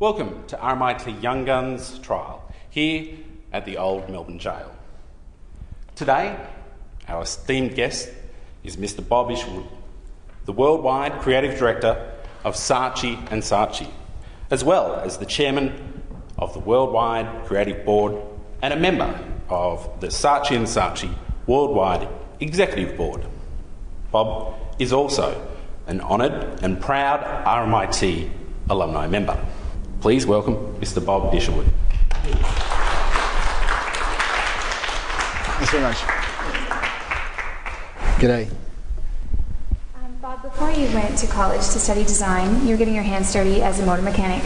Welcome to RMIT Young Guns trial here at the Old Melbourne Jail. Today, our esteemed guest is Mr. Bob Isherwood, the worldwide creative director of Saatchi and Saatchi, as well as the chairman of the Worldwide Creative Board and a member of the Saatchi and Saatchi Worldwide Executive Board. Bob is also an honoured and proud RMIT alumni member. Please welcome Mr. Bob Isherwood. Thanks very much. G'day. Um, Bob, before you went to college to study design, you were getting your hands dirty as a motor mechanic.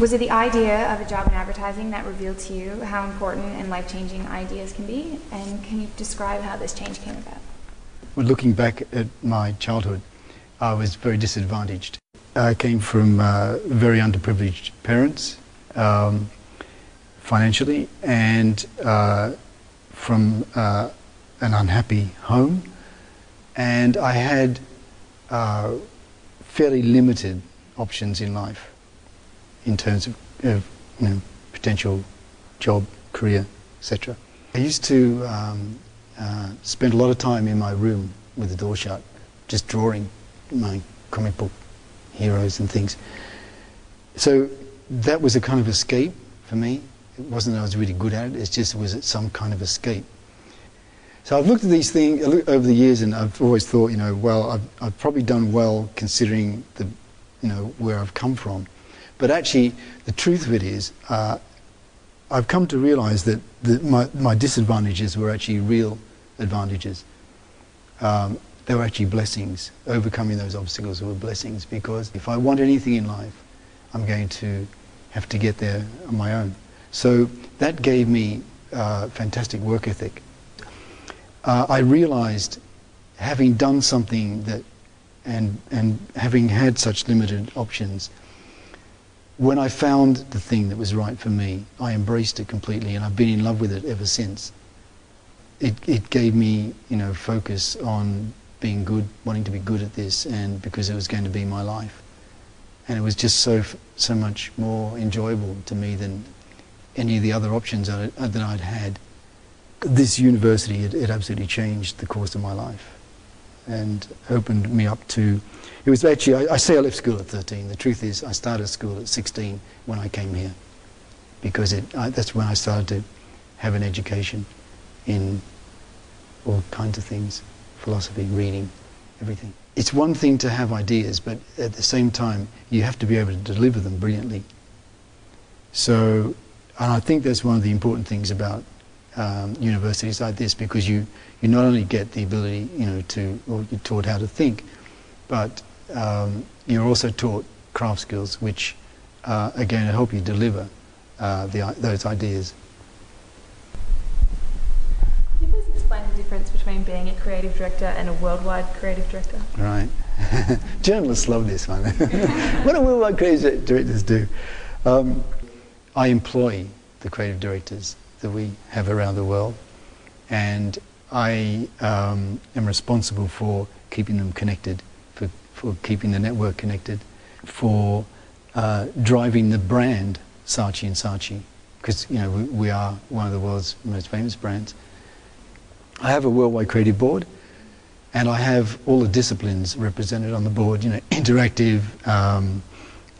Was it the idea of a job in advertising that revealed to you how important and life changing ideas can be? And can you describe how this change came about? Well, looking back at my childhood, I was very disadvantaged. I came from uh, very underprivileged parents um, financially and uh, from uh, an unhappy home. And I had uh, fairly limited options in life in terms of, of you know, potential job, career, etc. I used to um, uh, spend a lot of time in my room with the door shut, just drawing my comic book heroes and things. So that was a kind of escape for me. It wasn't that I was really good at it, it just was some kind of escape. So I've looked at these things over the years and I've always thought, you know, well, I've, I've probably done well considering the, you know, where I've come from. But actually, the truth of it is, uh, I've come to realize that the, my, my disadvantages were actually real advantages. Um, they were actually blessings. Overcoming those obstacles were blessings because if I want anything in life, I'm going to have to get there on my own. So that gave me uh, fantastic work ethic. Uh, I realized, having done something that, and, and having had such limited options, when I found the thing that was right for me, I embraced it completely and I've been in love with it ever since. It, it gave me, you know, focus on being good, wanting to be good at this, and because it was going to be my life. And it was just so so much more enjoyable to me than any of the other options that, I, that I'd had. This university, it, it absolutely changed the course of my life and opened me up to. It was actually, I, I say I left school at 13. The truth is, I started school at 16 when I came here because it, I, that's when I started to have an education in all kinds of things philosophy, reading, everything. It's one thing to have ideas, but at the same time, you have to be able to deliver them brilliantly. So, and I think that's one of the important things about um, universities like this, because you, you not only get the ability, you know, to, or you're taught how to think, but um, you're also taught craft skills, which, uh, again, help you deliver uh, the, those ideas. Between being a creative director and a worldwide creative director? Right. Journalists love this one. what do worldwide creative directors do? Um, I employ the creative directors that we have around the world, and I um, am responsible for keeping them connected, for, for keeping the network connected, for uh, driving the brand Saatchi and Saatchi, because you know we, we are one of the world's most famous brands. I have a worldwide creative board, and I have all the disciplines represented on the board. You know, interactive, um,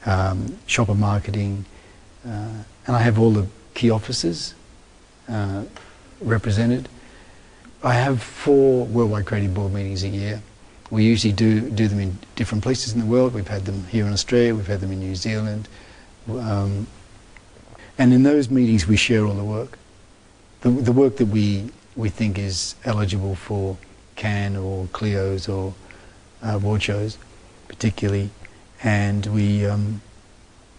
um, shopper marketing, uh, and I have all the key officers uh, represented. I have four worldwide creative board meetings a year. We usually do do them in different places in the world. We've had them here in Australia. We've had them in New Zealand. Um, and in those meetings, we share all the work. The, the work that we we think is eligible for Cannes or Clio's or uh, award shows, particularly, and we um,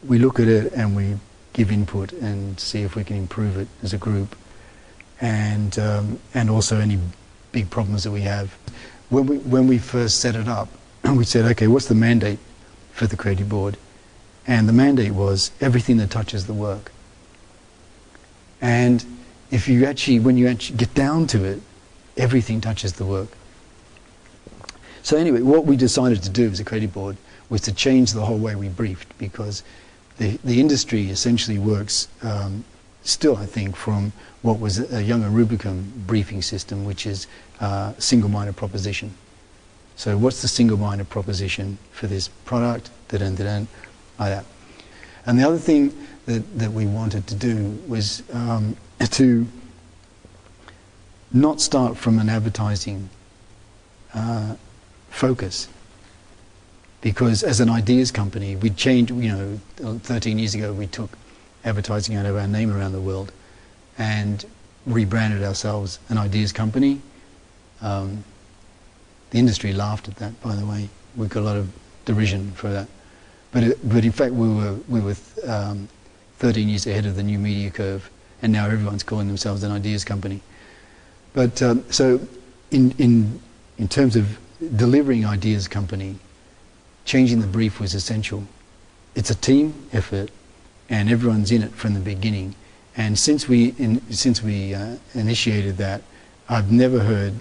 we look at it and we give input and see if we can improve it as a group, and um, and also any big problems that we have. When we when we first set it up, we said, okay, what's the mandate for the creative board? And the mandate was everything that touches the work. And if you actually, when you actually get down to it, everything touches the work. So anyway, what we decided to do as a credit board was to change the whole way we briefed because the, the industry essentially works um, still, I think, from what was a Young and Rubicam briefing system, which is uh, single-minded proposition. So what's the single-minded proposition for this product? Da-dun, da-dun, like that. And the other thing that, that we wanted to do was um, to not start from an advertising uh, focus. Because as an ideas company, we changed, you know, 13 years ago we took advertising out of our name around the world and rebranded ourselves an ideas company. Um, the industry laughed at that, by the way. We got a lot of derision for that. But, it, but in fact, we were, we were um, 13 years ahead of the new media curve, and now everyone's calling themselves an ideas company. But um, so, in, in, in terms of delivering ideas company, changing the brief was essential. It's a team effort, and everyone's in it from the beginning. And since we, in, since we uh, initiated that, I've never heard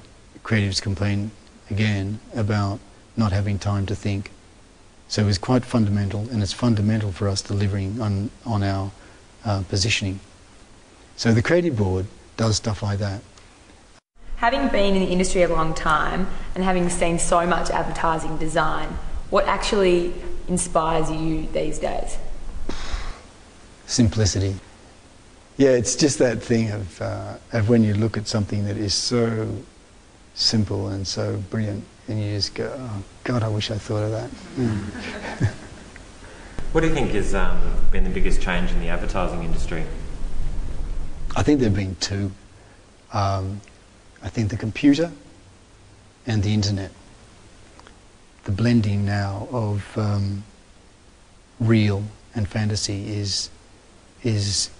creatives complain again about not having time to think. So it was quite fundamental, and it's fundamental for us delivering on, on our uh, positioning. So the creative board does stuff like that. Having been in the industry a long time and having seen so much advertising design, what actually inspires you these days? Simplicity. Yeah, it's just that thing of, uh, of when you look at something that is so simple and so brilliant, and you just go, oh, God, I wish I thought of that. Mm. what do you think has um, been the biggest change in the advertising industry? I think there have been two. Um, I think the computer and the internet. The blending now of um, real and fantasy is is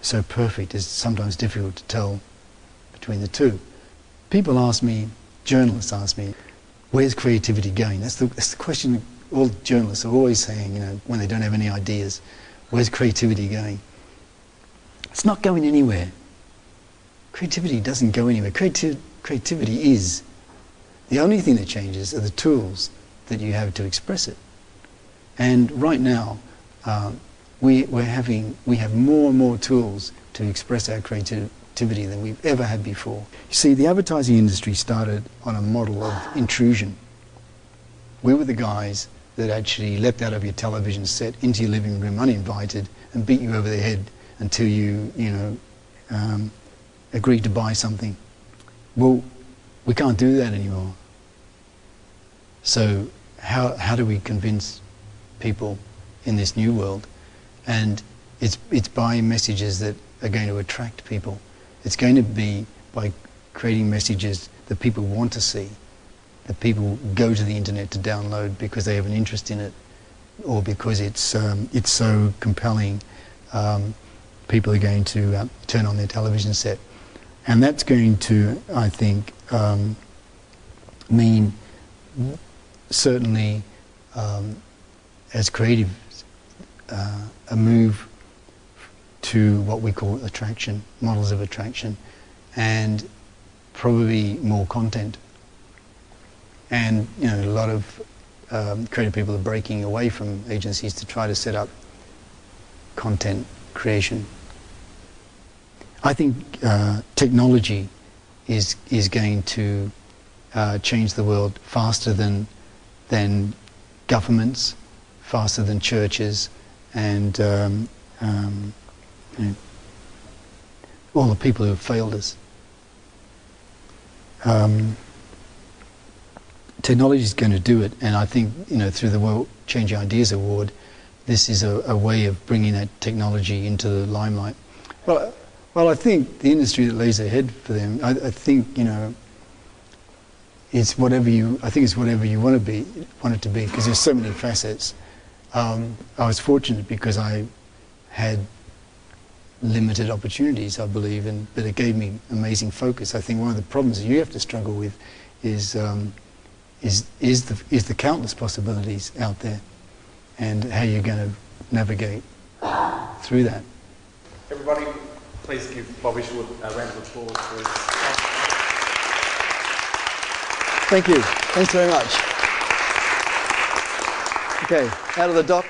so perfect. It's sometimes difficult to tell between the two. People ask me, journalists ask me, where's creativity going? That's the, that's the question all journalists are always saying, you know, when they don't have any ideas. Where's creativity going? It's not going anywhere. Creativity doesn't go anywhere. Creati- creativity is. The only thing that changes are the tools that you have to express it. And right now, uh, we, we're having, we have more and more tools to express our creativity than we've ever had before. You see, the advertising industry started on a model of intrusion. We were the guys that actually leapt out of your television set into your living room uninvited and beat you over the head until you, you know, um, agreed to buy something. Well, we can't do that anymore. So how, how do we convince people in this new world? And it's, it's by messages that are going to attract people. It's going to be by creating messages that people want to see, that people go to the internet to download because they have an interest in it or because it's, um, it's so compelling. Um, people are going to uh, turn on their television set. And that's going to, I think, um, mean certainly um, as creative uh, a move to what we call attraction, models of attraction, and probably more content. And you know, a lot of um, creative people are breaking away from agencies to try to set up content creation I think uh, technology is is going to uh, change the world faster than than governments, faster than churches, and um, um, know, all the people who have failed us. Um, technology is going to do it, and I think you know through the World Changing Ideas Award, this is a, a way of bringing that technology into the limelight. Well. Well, I think the industry that lays ahead for them, I, I think, you know, it's whatever you, I think it's whatever you want to be, want it to be, because there's so many facets. Um, I was fortunate because I had limited opportunities, I believe, and but it gave me amazing focus. I think one of the problems you have to struggle with is um, is is the is the countless possibilities out there, and how you're going to navigate through that. Everybody, Please give Bob Isherwood a round of applause for his. Thank you. Thanks very much. Okay, out of the dock.